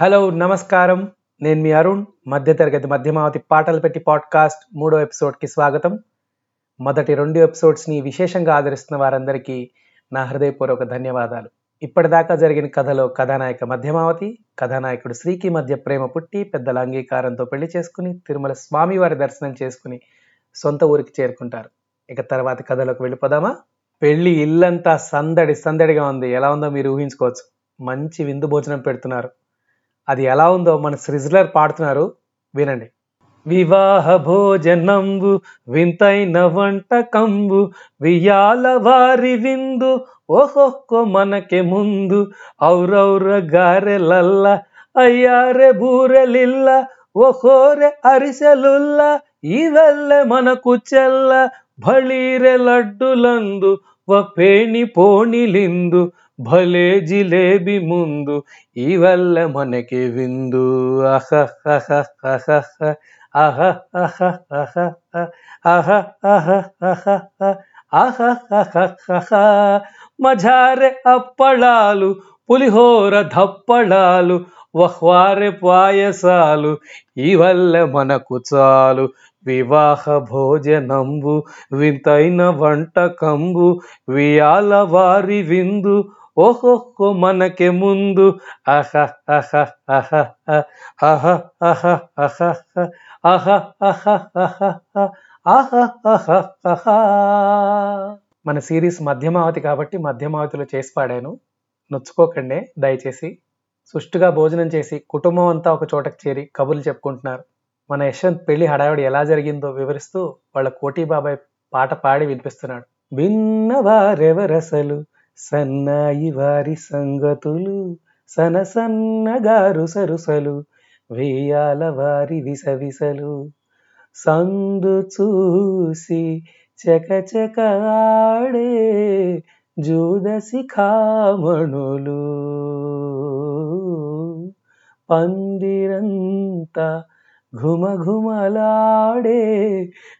Hello నమస్కారం. నేను మీ అరుణ్. మధ్యతరగతి మధ్యమావతి పాటలు పెట్టి పాడ్కాస్ట్ మూడో ఎపిసోడ్కి స్వాగతం. మొదటి రెండు ఎపిసోడ్స్ని విశేషంగా ఆదరిస్తున్న వారందరికీ నా హృదయపూర్వక ధన్యవాదాలు. ఇప్పటిదాకా జరిగిన కథలో కథానాయక మధ్యమావతి కథానాయకుడు శ్రీకి మధ్య ప్రేమ పుట్టి పెద్దల అంగీకారంతో పెళ్ళి చేసుకుని తిరుమల స్వామివారి దర్శనం చేసుకుని సొంత ఊరికి చేరుకుంటారు. ఇక తర్వాత కథలోకి వెళ్ళిపోదామా? పెళ్ళి ఇల్లంతా సందడి సందడిగా ఉంది. ఎలా ఉందో మీరు ఊహించుకోవచ్చు. మంచి విందు భోజనం పెడుతున్నారు. అది ఎలా ఉందో మన సృజులర్ పాడుతున్నారు వినండి. వివాహ భోజనంబు వింతైన వంటకంబు వియాల వారి విందు ఓహొక్కో మనకి ముందు ఔరౌర గారెలల్ల అయ్యారె బూరెలిల్ల ఓహోరే అరిసెలుల్ల ఇవెల్ల మనకు చెల్ల భళీరె లడ్డులందు వేణి పోనిలిందు భలే జిలేబి ముందు ఈ వల్ల మనకి విందు. అహ మజారె అప్పళాలు పులిహోర ధప్పళాలు వహ్వారె పాయసాలు ఈ వల్ల మనకు చాలు. వివాహ భోజనంబు వింతైన వంటకంబు వియాల వారి విందు ఓహోహో మనకే ముందు. అహ అహ అహ అహ అహ అహ అహ అహ అహ మన సిరీస్ మధ్యమావతి కాబట్టి మధ్యమావతిలో చేసి పాడాను. నొచ్చుకోకండి దయచేసి. సుష్టుగా భోజనం చేసి కుటుంబం అంతా ఒక చోటకు చేరి కబుర్లు చెప్పుకుంటున్నారు. మన యశ్వంత్ పెళ్ళి హడావిడి ఎలా జరిగిందో వివరిస్తూ వాళ్ళ కోటి బాబాయ్ పాట పాడి వినిపిస్తున్నాడు. విన్నవారెవరసలు సన్నాయి వారి సంగతులు. సన సన్నగారు సరుసలు. వేయాల వారి విసవిసలు. సందు చూసి చకచకాడే జూదసి కామణులు. పందిరంతా ఘుమఘుమలాడే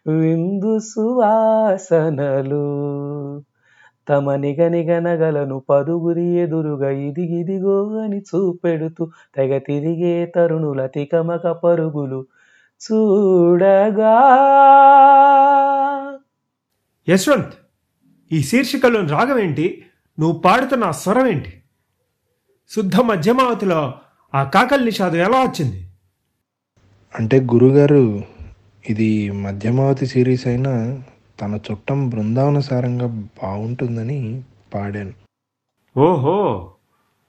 విందు సువాసనలు. తమ నిగనిగనగలను పదుగురి ఎదురుగా ఇదిగిదిగో అని చూపెడుతూ తెగ తిరిగే తరుణుల తికమక పరుగులు చూడగా. యశ్వంత్ ఈ శీర్షికలోని రాగం ఏంటి? నువ్వు పాడుతున్న స్వరం ఏంటి? శుద్ధ మధ్యమావతిలో ఆ కాకల్ నిషాదం ఎలా వచ్చింది? అంటే గురుగారు ఇది మధ్యమావతి సిరీస్ అయినా తన చుట్టం బృందావనసారంగా బాగుంటుందని పాడాను. ఓహో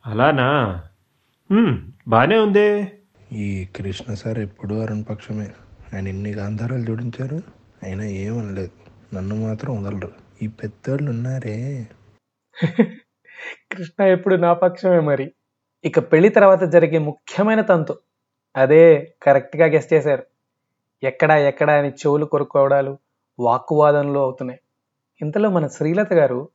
అలానా? హ్మ్, బానే ఉందే. ఈ కృష్ణ సార్ ఎప్పుడూ అరుణ్ పక్షమే. ఆయన ఎన్ని గాంధారాలు జోడించారు అయినా ఏమనలేదు నన్ను మాత్రం వదలరు. ఈ పెద్దోళ్ళు ఉన్నారే. కృష్ణ ఎప్పుడు నా పక్షమే మరి. ఇక పెళ్ళి తర్వాత జరిగే ముఖ్యమైన తంతు. అదే కరెక్ట్గా గెస్ట్ చేశారు. ఎక్కడా ఎక్కడ అని చెవులు కొరుక్కోవడాలు వాక్కువాదనలు అవుతున్నాయి. ఇంతలో మన శ్రీలత గారు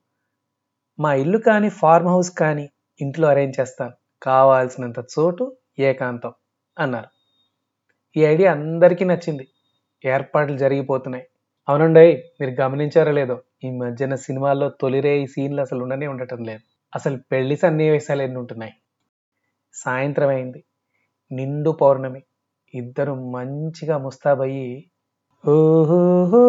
మా ఇల్లు కానీ ఫార్మ్ హౌస్ కానీ ఇంట్లో అరేంజ్ చేస్తాను. కావాల్సినంత చోటు ఏకాంతం అన్నారు. ఈ ఐడియా అందరికీ నచ్చింది. ఏర్పాట్లు జరిగిపోతున్నాయి. అవునండి మీరు గమనించారో లేదో ఈ మధ్యన సినిమాల్లో తొలిరే ఈ సీన్లు అసలు ఉండనే ఉండటం లేదు. అసలు పెళ్ళి సన్నివేశాలు ఎన్ని ఉంటున్నాయి సాయంత్రం అయింది. నిండు పౌర్ణమి. ఇద్దరు మంచిగా ముస్తాబయ్యి ఓహో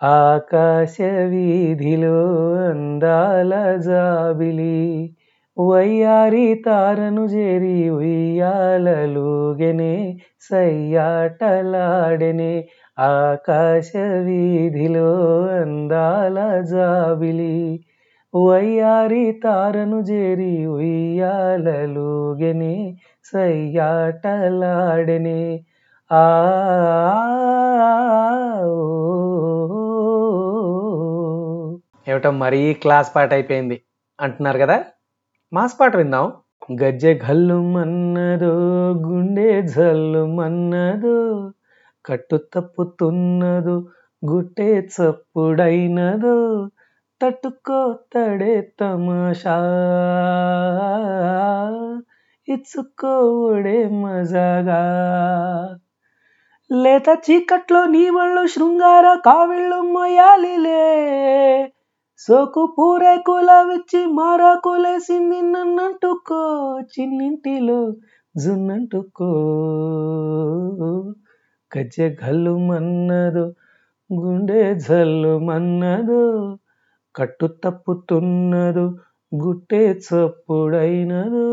ఆకాశ వీధిలో అందాల జాబిలి వయ్యారి తారను చేరి ఉయ్యాలలుగెనే సయ్యాటలాడెనే ఆకాశ వీధిలో అందాల జాబిలి వయ్యారి తారను జేరి ఉయ్యాలలుగెనే సయ్యాటలాడని. ఆ ఏమిటో మరీ క్లాస్ పాట అయిపోయింది అంటున్నారు కదా? మాస్ పాట విందాం. గజ్జె గల్లు మన్నదో గుండె జల్లు మన్నదో కట్టు తప్పుతున్నదో గుట్టే చప్పుడైనదో తట్టుకో తడే తమాషా. ఇచ్చుకోడే మజాగా. లేత చీకట్లో నీ వాళ్ళు శృంగార కావిళ్ళు మొయ్యాలిలే సోకు పూరే కులవిచ్చి మారా కులేసింది నన్నంటుకో చిన్నింటిలో జున్నంటుకో. గజ్జె గల్లు మన్నదు గుండె జల్లు మన్నదు కట్టు తప్పుతున్నదు గుట్టే చప్పుడైనదు.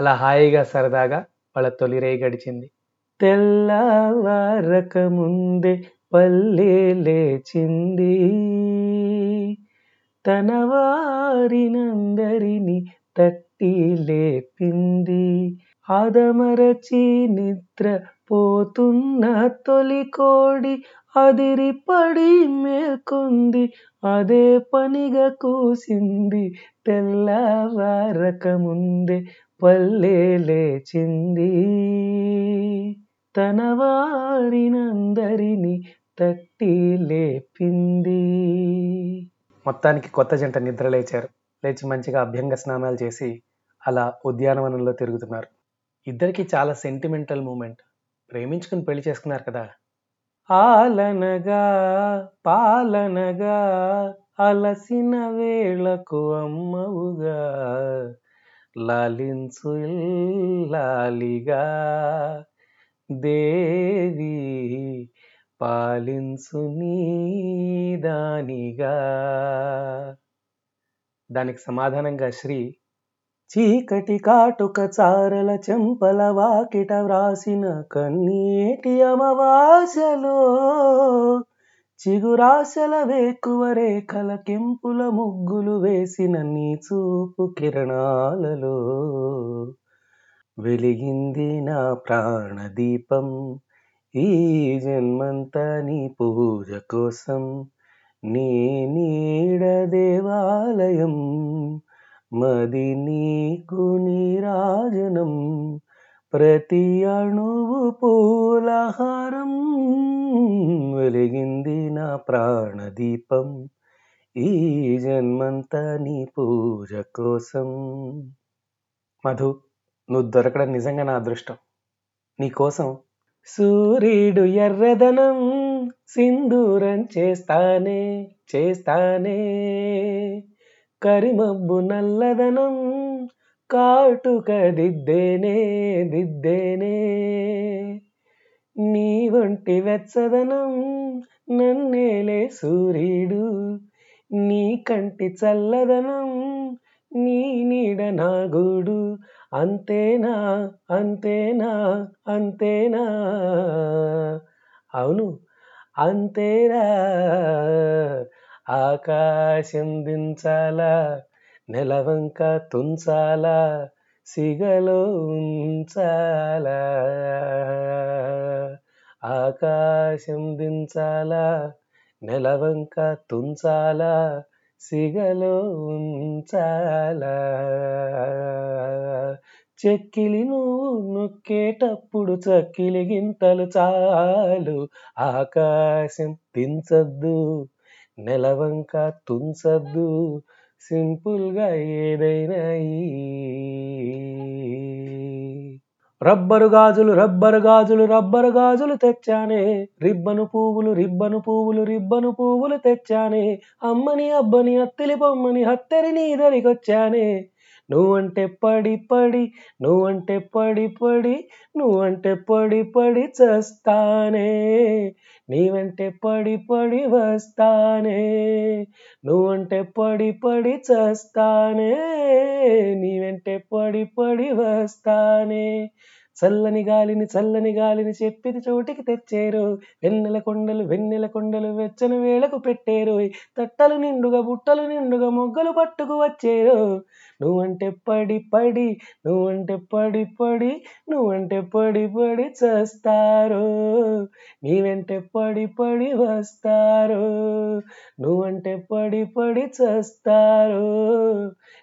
అలా హాయిగా సరదాగా వాళ్ళ తొలి రేయి గడిచింది. తెల్లవారక ముందే పల్లె లేచింది. తన వారినందరినీ తట్టి లేపింది. ఆదమరచి నిద్ర పోతున్న తొలి కోడి అదిరిపడి మేల్కొంది అదే పనిగా కూసింది తెల్లవారక ముందే పల్లె లేచింది. తన వారినందరినీ తట్టి లేపింది. మొత్తానికి కొత్త జంట నిద్ర లేచారు. లేచి మంచిగా అభ్యంగ స్నానాలు చేసి అలా ఉద్యానవనంలో తిరుగుతున్నారు. ఇద్దరికి చాలా సెంటిమెంటల్ మూమెంట్ ప్రేమించుకుని పెళ్ళి చేసుకున్నారు కదా. ఆలనగా పాలనగా అలసిన వేళకు అమ్మవుగా. లాలించు లాలిగా దేవి పాలించు నీ దానిగా దానికి సమాధానంగా శ్రీ చీకటి కాటుక చారల చెంపల వాకిట వ్రాసిన కన్నీటి అమవాసలో చిగురాశల వేకువ రేఖల కెంపుల ముగ్గులు వేసిన నీ చూపు కిరణాలలో వెలిగింది నా ప్రాణదీపం. ఈ జన్మంతా నీ పూజ కోసం నీ నీడ దేవాలయం. మది నీకు నీరాజనం ప్రతి అణువు పూలహారం. వెలిగింది నా ప్రాణదీపం ఈ జన్మంతా నీ పూజ కోసం. మధు నువ్వు దొరకడం నిజంగా నా అదృష్టం. నీకోసం సూర్యుడు ఎర్రదనం సింధూరం చేస్తానే చేస్తానే. కరిమబ్బు నల్లదనం కాటుక దిద్దేనే దిద్దేనే. నీ వంటి వెచ్చదనం నన్నేలే సూర్యుడు నీ కంటి చల్లదనం నీ నీడ నా గూడు అంతేనా అంతేనా అంతేనా. అవును అంతేరా. ఆకాశం దించాలా నెలవంక తుంచాలా సిగలో ఉంచాలా. ఆకాశం దించాలా నెలవంక తుంచాలా సిగలో ఉంచాలా. చెక్కిలి నువ్వు నొక్కేటప్పుడు చక్కిలి గింతలు చాలు ఆకాశం దించద్దు. నెలవంక తుంచద్దు సింపుల్గా ఏదైనా రబ్బరు గాజులు రబ్బరు గాజులు రబ్బరు గాజులు తెచ్చానే. రిబ్బను పువ్వులు రిబ్బను పువ్వులు రిబ్బను పువ్వులు తెచ్చానే. అమ్మని అబ్బని అత్తిలి బొమ్మని హత్తెరి నీ దరికొచ్చానే నువ్వంటే పడి పడి నువ్వంటే పడి పడి నువ్వంటే పడి పడి చస్తానే. నీ వెంటే పడి పడి వస్తానే నువ్వంటే పడి పడి చస్తానే నీ వెంటే పడి పడి వస్తానే. చల్లని గాలిని చల్లని గాలిని చెప్పిది చోటికి తెచ్చేరు. వెన్నెల కొండలు వెన్నెల కొండలు వెచ్చని వేళకు పెట్టేరు. తట్టలు నిండుగా బుట్టలు నిండుగా మొగ్గలు పట్టుకు వచ్చేరు. నువ్వంటే పడి పడి నువ్వంటే పడి పడి నువ్వంటే పడి పడి చేస్తారు. నీ వెంటే పడి పడి వస్తారు. నువ్వంటే పడి పడి చేస్తారు.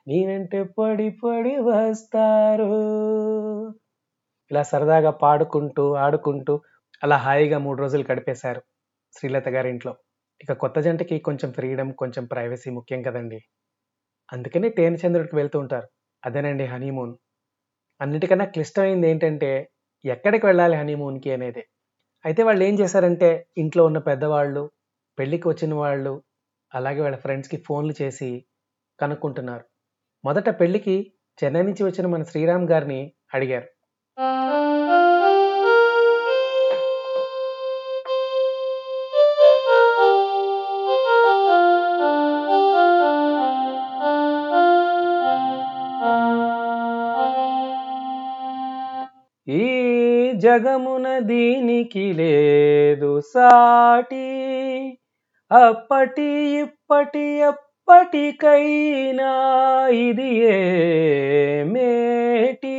నీ వెంటే పడి పడి వస్తారు. ఇలా సరదాగా పాడుకుంటూ ఆడుకుంటూ అలా హాయిగా మూడు రోజులు గడిపేశారు శ్రీలత గారి ఇంట్లో ఇక కొత్త జంటకి కొంచెం ఫ్రీడమ్ కొంచెం ప్రైవసీ ముఖ్యం కదండి. అందుకనే తేనచంద్రుడికి వెళ్తూ ఉంటారు. అదేనండి హనీమూన్. అన్నిటికన్నా క్లిష్టమైంది ఏంటంటే ఎక్కడికి వెళ్ళాలి హనీమూన్కి అనేది. అయితే వాళ్ళు ఏం చేశారంటే ఇంట్లో ఉన్న పెద్దవాళ్ళు పెళ్ళికి వచ్చిన వాళ్ళు అలాగే వాళ్ళ ఫ్రెండ్స్కి ఫోన్లు చేసి కనుక్కుంటున్నారు. మొదట పెళ్ళికి చెన్నై నుంచి వచ్చిన మన శ్రీరామ్ గారిని అడిగారు. జగమున దీనికి లేదు సాటి. అప్పటి ఇప్పటి ఎప్పటికైనా ఇది ఏ మేటి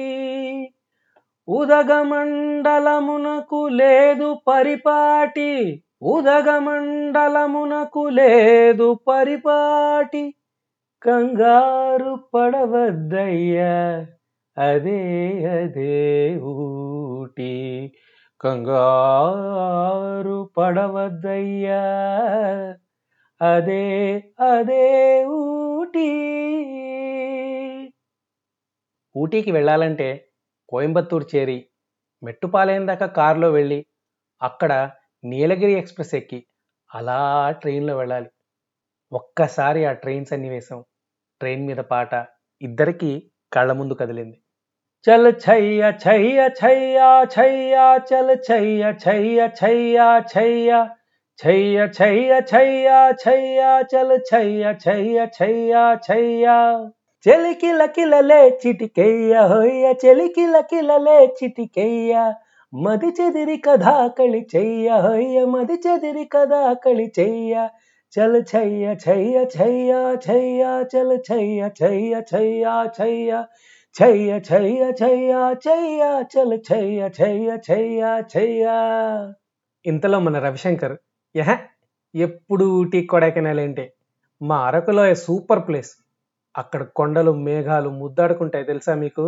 ఉదగమండలమునకు లేదు పరిపాటి. ఉదగమండలమునకు లేదు పరిపాటి. కంగారు పడవద్దయ్యా. అదే అదే ఊటి కంగారు పడవద్దయ్యా. అదే అదే ఊటి. ఊటీకి వెళ్ళాలంటే కోయంబత్తూరు చేరి మెట్టుపాలెం దాకా కారులో వెళ్ళి అక్కడ నీలగిరి ఎక్స్ప్రెస్ ఎక్కి అలా ట్రైన్లో వెళ్ళాలి. ఒక్కసారి ఆ ట్రైన్ సన్నివేశం ట్రైన్ మీద పాట ఇద్దరికీ కళ్ళ ముందు కదిలింది. चल छैया छैया छैया छैया चल छैया छैया छैया छैया छैया छैया छैया छैया चल छैया छैया छैया छैया चल किला किला ले चिटिकैया होया चल किला किला ले चिटिकैया मदि चेदिरि कदा कळिचैया होया मदि चेदिरि कदा कळिचैया चल छैया छैया छैया छैया चल छैया छैया छैया छैया చెయ్య చెయ్య చెయ్య చెయ్య చల చెయ్య చెయ్య చెయ్య చెయ్య ఇంతలో మన రవిశంకర్ యహ ఎప్పుడు ఊటీ కొడైకెనాల్ ఏంటి? మా అరకులో సూపర్ ప్లేస్? అక్కడ కొండలు మేఘాలు ముద్దాడుకుంటాయి తెలుసా మీకు?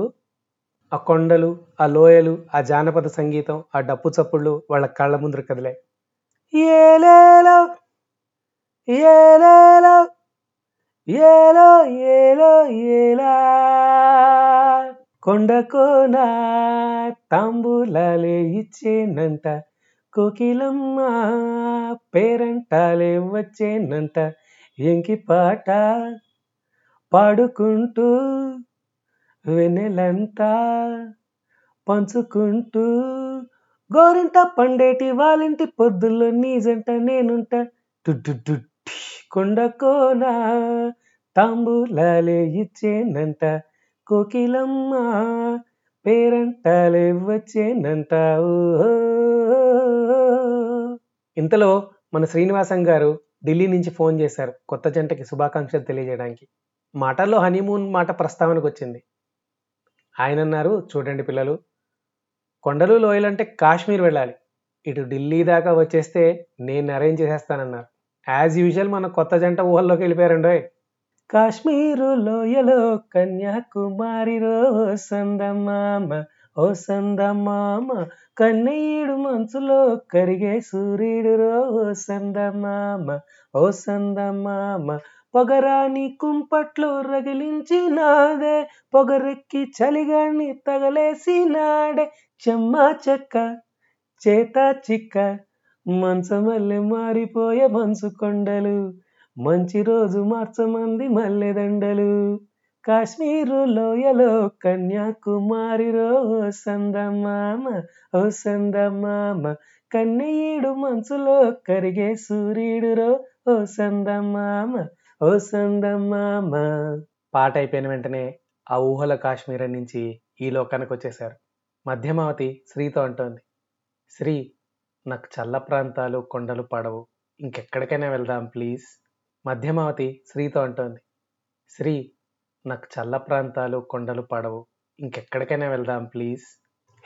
ఆ కొండలు ఆ లోయలు ఆ జానపద సంగీతం ఆ డప్పు చప్పుళ్ళు వాళ్ళ కళ్ళ ముందర కదిలే ఏలేలో ఏలేలో ఏలో ఏలో ఏలా. కొండకోన తాంబూలాలే ఇచ్చేనంట కోకిలమ్మ పేరంటాలే వచ్చేనంట ఎంకి పాట పాడుకుంటూ వెన్నెలంతా పంచుకుంటూ గోరింట పండేటి వాళ్ళింటి పొద్దుల్లో నీజంట నేనుంట. డుడ్డు కొండకోన తాంబూలాలే ఇచ్చేనంట కోకిలమ్మ పేరంటాలే వచ్చేనంట ఇంతలో మన శ్రీనివాసం గారు ఢిల్లీ నుంచి ఫోన్ చేశారు కొత్త జంటకి శుభాకాంక్షలు తెలియజేయడానికి. మాటల్లో హనీమూన్ మాట ప్రస్తావనకు వచ్చింది. ఆయన అన్నారు చూడండి పిల్లలు కొండలు లోయలంటే కాశ్మీర్ వెళ్ళాలి. ఇటు ఢిల్లీ దాకా వచ్చేస్తే నేను అరేంజ్ చేసేస్తానన్నారు. యాజ్ యూజువల్ మన కొత్త జంట ఊహల్లోకి వెళ్ళిపోయారండోయ్. కాశ్మీరు లోయలో కన్యాకుమారిలో సందమామ ఓ సందమామ కన్నయ్యుడు మంచులో కరిగే సూర్యుడు రో ఓ సందమామ ఓ సందమామ పొగరాని కుంపట్లో రగిలించినాదే పొగరెక్కి చలిగాన్ని తగలేసినాడే చెమ్మా చెక్క చేత చిక్క మంచమల్లె మారిపోయే మంచు కొండలు మంచి రోజు మార్చమంది మల్లెదండలు. కాశ్మీరు లోయలో కన్యాకుమారిరో ఓ సందమామ ఓ సందమామ కన్నయ్యుడు మంచులో కరిగే సూర్యుడురో ఓ సందమామ ఓ సందమామ పాట అయిపోయిన వెంటనే ఆ ఊహల కాశ్మీర్ నుంచి ఈ లోకానికి వచ్చేశారు. మధ్యమావతి శ్రీతో అంటోంది శ్రీ నాకు చల్ల ప్రాంతాలు కొండలు పడవు. ఇంకెక్కడికైనా వెళ్దాం ప్లీజ్. మధ్యమావతి శ్రీతో అంటోంది శ్రీ నాకు చల్ల ప్రాంతాలు కొండలు పడవు. ఇంకెక్కడికైనా వెళ్దాం ప్లీజ్.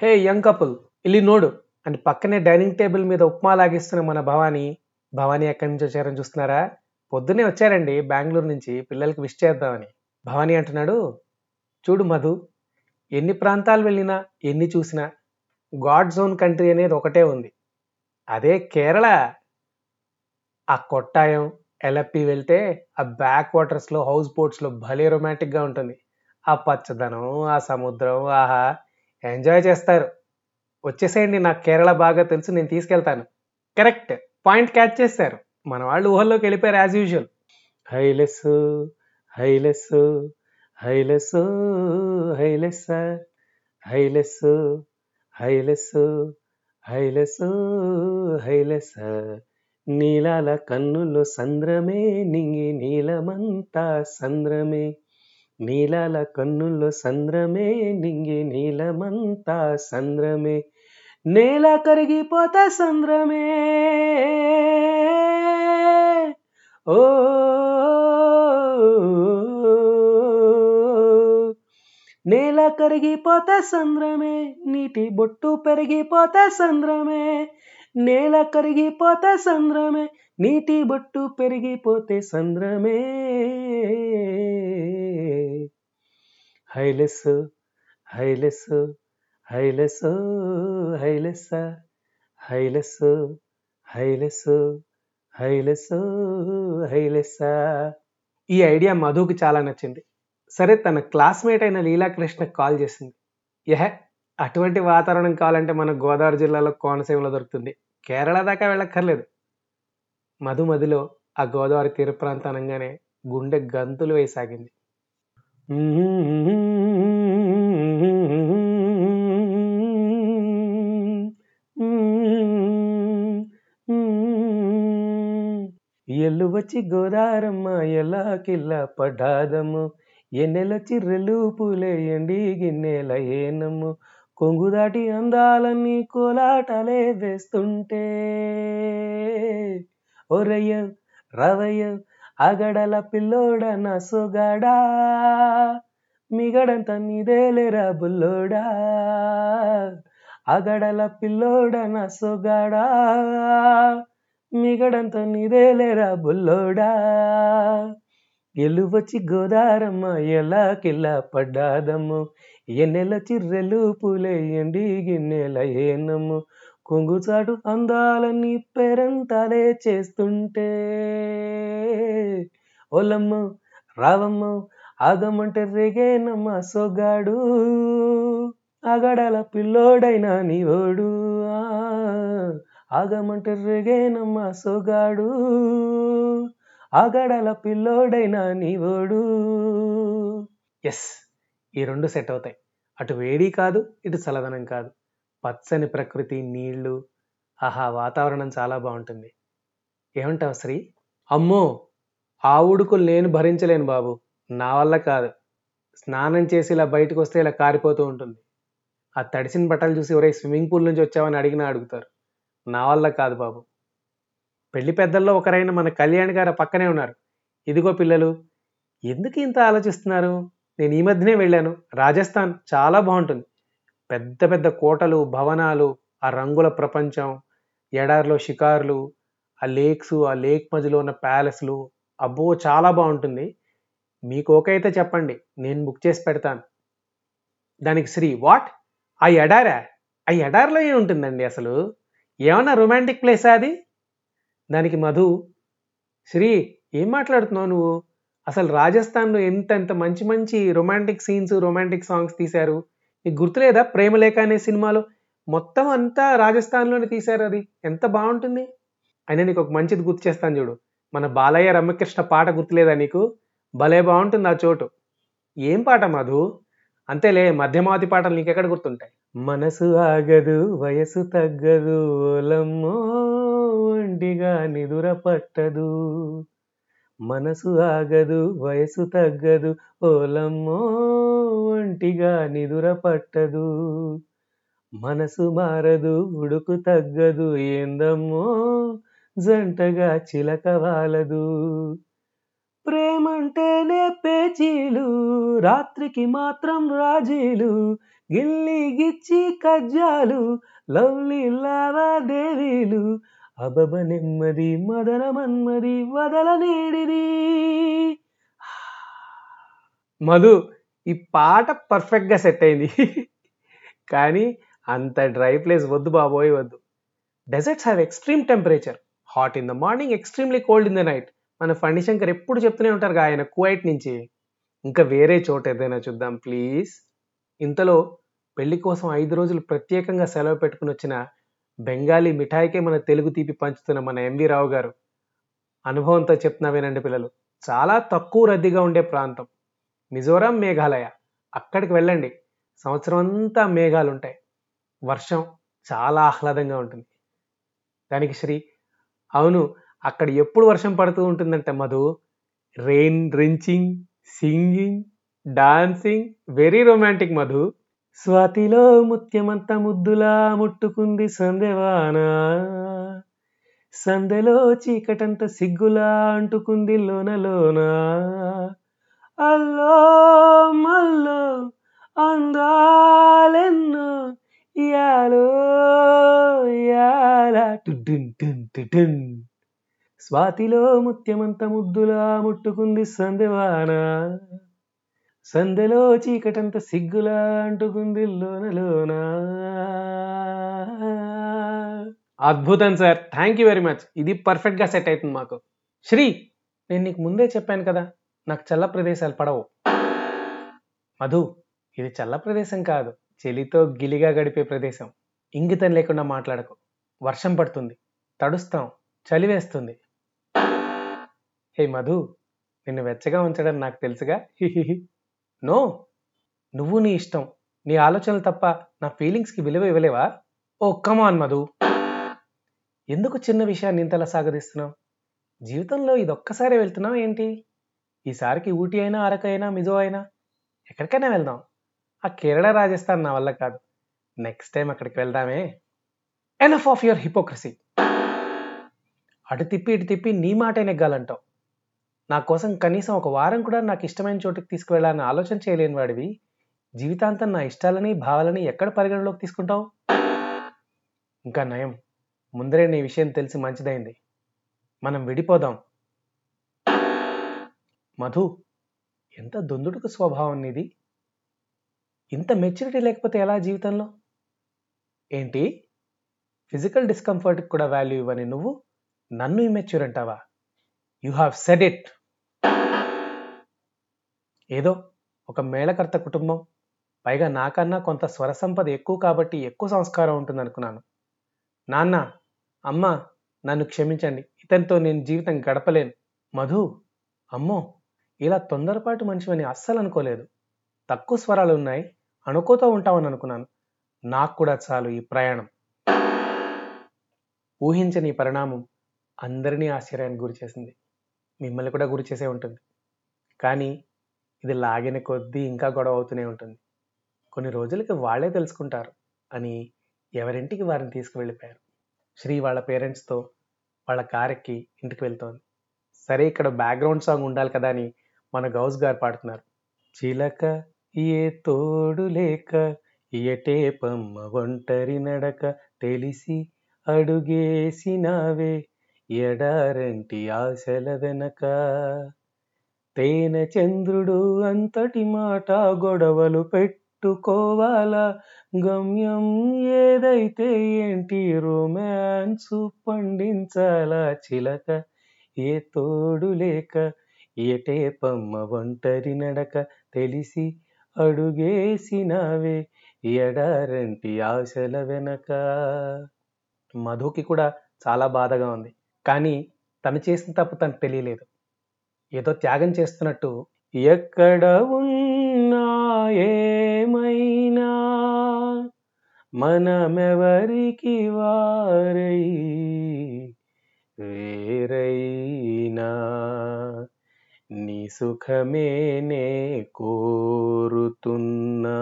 హే యంగ్ కపుల్ ఇల్లి నోడు. అని పక్కనే డైనింగ్ టేబుల్ మీద ఉప్మా లాగిస్తున్న మన భవానీ భవానీ ఎక్కడి నుంచి వచ్చారని చూస్తున్నారా? పొద్దునే వచ్చారండి బెంగళూరు నుంచి పిల్లలకి విష్ చేద్దామని. భవానీ అంటున్నాడు చూడు మధు ఎన్ని ప్రాంతాలు వెళ్ళినా ఎన్ని చూసినా గాడ్ జోన్ కంట్రీ అనేది ఒకటే ఉంది. అదే కేరళ ఆ కొట్టాయం ఎలప్పి వెళ్తే ఆ బ్యాక్ వాటర్స్లో హౌస్ బోట్స్లో భలే రొమాంటిక్గా ఉంటుంది. ఆ పచ్చదనం ఆ సముద్రం ఆహా ఎంజాయ్ చేస్తారు. వచ్చేసేయండి నాకు కేరళ బాగా తెలుసు నేను తీసుకెళ్తాను. కరెక్ట్ పాయింట్ క్యాచ్ చేస్తారు మన వాళ్ళు ఊహల్లోకి వెళ్ళిపోయారు యాజ్ యూజువల్ హైలెస్ హైలెస్ హైలెస్ హైలెస్ హైలెస్ హైలెస్ హైలెస్ హైలెస్ నీలాల కన్నుల్లో సంద్రమే నింగి నీలమంతా సంద్రమే. నీలాల కన్నుల్లో సంద్రమే నింగి నీలమంతా సంద్రమే. నేల కరిగిపోతా సంద్రమే. ఓ నేల కరిగిపోతా సంద్రమే. నీటి బొట్టు పెరిగిపోతా సంద్రమే. నేల కరిగిపోతే సంద్రమే నీటి బొట్టు పెరిగిపోతే సంద్రమే. హైలెస్ హైలెస్ హైలెస్ హైలెస్ హైలెస్ హైలెస్ హైలెస్ హైలెస్. ఈ ఐడియా మధుకి చాలా నచ్చింది. సరే తన క్లాస్మేట్ అయిన లీలాకృష్ణకి కాల్ చేసింది. యహ అటువంటి వాతావరణం కావాలంటే మన గోదావరి జిల్లాలో కోనసీమలో దొరుకుతుంది. కేరళ దాకా వెళ్ళక్కర్లేదు. మధుమదిలో ఆ గోదావరి తీర ప్రాంతం అనగానే గుండె గంతులు వేసాగింది ఎల్లువచ్చి గోదారమ్మ ఎలా కిల్ల పడ్డాదము ఎన్నెలొచ్చి రెల్లు పూలే ఎండి గిన్నెల ఏనము కొంగు దాటి అందాలన్నీ కోలాటలే వేస్తుంటే. ఒరయ్య రవయ్య అగడల పిల్లోడ నా సొగాడా? మిగడంత నీదేలేరా బుల్లోడా? అగడల పిల్లోడ నా సొగాడా? మిగడంత నీదేలేరా బుల్లోడా? ఎలువచ్చి గోదారమ్మ ఎలా కిల్లా పడ్డాదమ్ము? ఎన్నెల చిర్రెలు పూలేయండి గిన్నెల ఏనమ్ము? కొంగుచాటు అందాలని పెరంతాలే చేస్తుంటే. ఓలమ్మ రావమ్మ ఆగమంటే రేగేనమ్మ సొగాడు. ఆగడాల పిల్లోడైనా నీవోడు. ఆ, ఆగమంటే రేగేనమ్మ సొగాడు. ఆగడల పిల్లోడైనా నీవోడు. ఎస్ ఈ రెండు సెట్ అవుతాయి. అటు వేడి కాదు ఇటు చల్లదనం కాదు. పచ్చని ప్రకృతి నీళ్ళు. ఆహా వాతావరణం చాలా బాగుంటుంది. ఏమంటావు శ్రీ? అమ్మో ఆ ఉడుకులు నేను భరించలేను బాబు. నా వల్ల కాదు. స్నానం చేసి ఇలా బయటకు వస్తే ఇలా కారిపోతూ ఉంటుంది. ఆ తడిసిన బట్టలు చూసి ఎవరై స్విమ్మింగ్ పూల్ నుంచి వచ్చావని అడిగినా అడుగుతారు. నా వల్ల కాదు బాబు. పెళ్ళి పెద్దల్లో ఒకరైన మన కళ్యాణ్ గారు పక్కనే ఉన్నారు. ఇదిగో పిల్లలు ఎందుకు ఇంత ఆలోచిస్తున్నారు? నేను ఈ మధ్యనే వెళ్ళాను. రాజస్థాన్ చాలా బాగుంటుంది. పెద్ద పెద్ద కోటలు భవనాలు ఆ రంగుల ప్రపంచం ఎడారిలో షికార్లు ఆ లేక్స్ ఆ లేక్ మధ్యలో ఉన్న ప్యాలెస్లు అబ్బో చాలా బాగుంటుంది. మీకు ఓకే అయితే చెప్పండి నేను బుక్ చేసి పెడతాను. దానికి శ్రీ వాట్? ఆ ఎడారా? ఆ ఎడారిలో ఏముంటుందండి అసలు? ఏమన్నా రొమాంటిక్ ప్లేసా అది? దానికి మధు శ్రీ ఏం మాట్లాడుతున్నావు నువ్వు? అసలు రాజస్థాన్లో ఎంత ఎంత మంచి మంచి రొమాంటిక్ సీన్స్ రొమాంటిక్ సాంగ్స్ తీశారు? నీకు గుర్తులేదా ప్రేమలేఖ అనే సినిమాలో? మొత్తం అంతా రాజస్థాన్లోనే తీశారు అది. ఎంత బాగుంటుంది? అయినా నీకు ఒక మంచిది గుర్తు చేస్తాను చూడు. మన బాలయ్య రమ్యకృష్ణ పాట గుర్తులేదా నీకు? భలే బాగుంటుంది ఆ చోటు. ఏం పాట మధు? అంతేలే మధ్యమావతి పాటలు నీకెక్కడ గుర్తుంటాయి? మనసు ఆగదు వయసు తగ్గదు ఓలమ్మో ఒంటిగా నిదుర పట్టదు. మనసు ఆగదు వయసు తగ్గదు ఓలమ్మో ఒంటిగా నిదుర పట్టదు. మనసు మారదు ఉడుకు తగ్గదు ఏందమ్మో జంటగా చిలక వాలదు. ప్రేమంటేనే పేచీలు రాత్రికి మాత్రం రాజీలు గిల్లి గిచ్చి కజ్జాలు లవ్లీ లావాదేవీలు అబబ నెమ్మది మదన మన్మది వదల నేడిది. మధు ఈ పాట పర్ఫెక్ట్గా సెట్ అయింది. కానీ అంత డ్రై ప్లేస్ వద్దు బాబోయ్ వద్దు. Deserts have extreme temperature hot in the morning extremely cold in the night మన ఫణిశంకర్ ఎప్పుడు చెప్తూనే ఉంటారు ఆయన కువైట్ నుంచి. ఇంకా వేరే చోట ఏదైనా చూద్దాం ప్లీజ్ ఇంతలో పెళ్ళి కోసం ఐదు రోజులు ప్రత్యేకంగా సెలవు పెట్టుకుని వచ్చిన బెంగాలీ మిఠాయికే మన తెలుగు తీపి పంచుతున్న మన ఎంవి రావు గారు. అనుభవంతో చెప్తున్నా వినండి పిల్లలు. చాలా తక్కువ రద్దీగా ఉండే ప్రాంతం. మిజోరాం మేఘాలయ. అక్కడికి వెళ్ళండి. సంవత్సరం అంతా మేఘాలు ఉంటాయి వర్షం చాలా ఆహ్లాదంగా ఉంటుంది. దానికి శ్రీ అవును అక్కడ ఎప్పుడు వర్షం పడుతూ ఉంటుందంటే Madhu. Rain రించింగ్ singing dancing very romantic Madhu స్వాతిలో ముత్యమంత ముద్దులా ముట్టుకుంది సందెవాన సందెలో చీకటంత సిగ్గులా అంటుకుంది లోన లోన అల్లో మల్లో అందాలెన్నో యాలో యాల టుడున్ టున్ టుడున్. స్వాతిలో ముత్యమంత ముద్దులా ముట్టుకుంది సందెవాన సందెలో చీకటంత సిగ్గులా అంటుకుంది లోన లోన అద్భుతం sir. Thank you very much ఇది పర్ఫెక్ట్గా సెట్ అవుతుంది మాకు. శ్రీ నేను నీకు ముందే చెప్పాను కదా నాకు చల్ల ప్రదేశాలు పడవు. మధు ఇది చల్ల ప్రదేశం కాదు. చలితో గిలిగా గడిపే ప్రదేశం. ఇంగితం లేకుండా మాట్లాడకు. వర్షం పడుతుంది. తడుస్తాం. చలి వేస్తుంది. హే మధు నిన్ను వెచ్చగా ఉంచడం నాకు తెలుసుగా? హిహిహి నో నువ్వు నీ ఇష్టం. నీ ఆలోచనలు తప్ప నా ఫీలింగ్స్కి విలువ ఇవ్వలేవా? Oh come on Madhu. ఎందుకు చిన్న విషయాన్ని ఇంతలా సాగదీస్తున్నావు? జీవితంలో ఇదొక్కసారి వెళ్తున్నావు ఏంటి? ఈసారికి ఊటీ అయినా అరకు అయినా మిజో అయినా ఎక్కడికైనా వెళ్దాం. ఆ కేరళ రాజస్థాన్ నా వల్ల కాదు. నెక్స్ట్ టైం అక్కడికి వెళ్దామే. ఎనఫ్ ఆఫ్ యువర్ హిపోక్రసీ అటు తిప్పి ఇటు తిప్పి నీ మాట నెగ్గాలంటావు. నా కోసం కనీసం ఒక వారం కూడా నాకు ఇష్టమైన చోటుకి తీసుకువెళ్ళాలని ఆలోచన చేయలేని వాడివి. జీవితాంతం నా ఇష్టాలని భావాలని ఎక్కడ పరిగణలోకి తీసుకుంటావు? ఇంకా నయం. ముందరే నీ విషయం తెలిసి మంచిదైంది. మనం విడిపోదాం. మధు ఎంత దొందుడుకు స్వభావం నీది. ఇంత మెచ్యూరిటీ లేకపోతే ఎలా జీవితంలో? ఏంటి? ఫిజికల్ డిస్కంఫర్ట్కి కూడా వాల్యూ ఇవ్వని నువ్వు నన్ను ఇమెచ్యూర్ అంటావా? యు హ్యావ్ సెడ్ ఇట్ ఏదో ఒక మేళకర్త కుటుంబం. పైగా నాకన్నా కొంత స్వర సంపద ఎక్కువ కాబట్టి ఎక్కువ సంస్కారం ఉంటుంది అనుకున్నాను నాన్న అమ్మ నన్ను క్షమించండి. ఇతనితో నేను జీవితం గడపలేను. మధు అమ్మో ఇలా తొందరపాటు మనిషివని అస్సలు అనుకోలేదు. తక్కువ స్వరాలు ఉన్నాయి. అనుకోతో ఉంటామని అనుకున్నాను. నాకు కూడా చాలు ఈ ప్రయాణం. ఊహించని పరిణామం అందరినీ ఆశ్చర్యానికి గురి చేసింది మిమ్మల్ని కూడా గురి చేసే ఉంటుంది. కానీ ఇది లాగిన కొద్దీ ఇంకా గొడవ అవుతూనే ఉంటుంది. కొన్ని రోజులకి వాళ్ళే తెలుసుకుంటారు అని ఎవరింటికి వారిని తీసుకువెళ్ళిపోయారు. శ్రీ వాళ్ళ పేరెంట్స్తో వాళ్ళ కారెక్కి ఇంటికి వెళ్తోంది. సరే ఇక్కడ బ్యాక్గ్రౌండ్ సాంగ్ ఉండాలి కదా అని మన గౌస్ గారు పాడుతున్నారు. చిలక ఏ తోడు లేక ఎటే పమ్మ ఒంటరి నడక తెలిసి అడుగేసినావే ఎడారంటి ఆశల వెనక? తేనె చంద్రుడు అంతటి మాట గొడవలు పెట్టుకోవాలా? గమ్యం ఏదైతే ఏంటి రొమాన్స్ పండించాలా? చిలక ఏ తోడు లేక? ఏటే పమ్మ ఒంటరి నడక? తెలిసి అడుగేసినావే ఎడారంటి ఆశల వెనక? మధుకి కూడా చాలా బాధగా ఉంది. కానీ తను చేసిన తప్పు తనకు తెలియలేదు. ఏదో త్యాగం చేస్తున్నట్టు ఎక్కడ ఉన్నా ఏమైనా మనమెవరికి వారై వేరైనా నీ సుఖమేనే కోరుతున్నా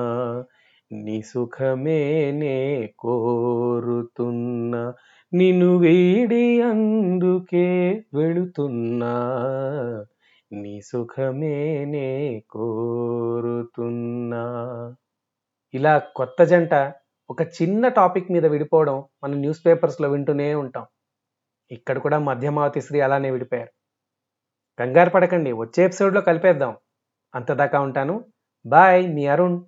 నీ సుఖమేనే కోరుతున్నా నిన్ను వీడి అందుకే వెళుతున్నా. నీ సుఖమేనే కోరుతున్నా. ఇలా కొత్త జంట ఒక చిన్న టాపిక్ మీద విడిపోవడం మనం న్యూస్ పేపర్స్లో వింటూనే ఉంటాం. ఇక్కడ కూడా మధ్యమావతి శ్రీ అలానే విడిపోయారు. కంగారు పడకండి వచ్చే ఎపిసోడ్లో కలిపేద్దాం. అంతదాకా ఉంటాను. బాయ్ మీ అరుణ్.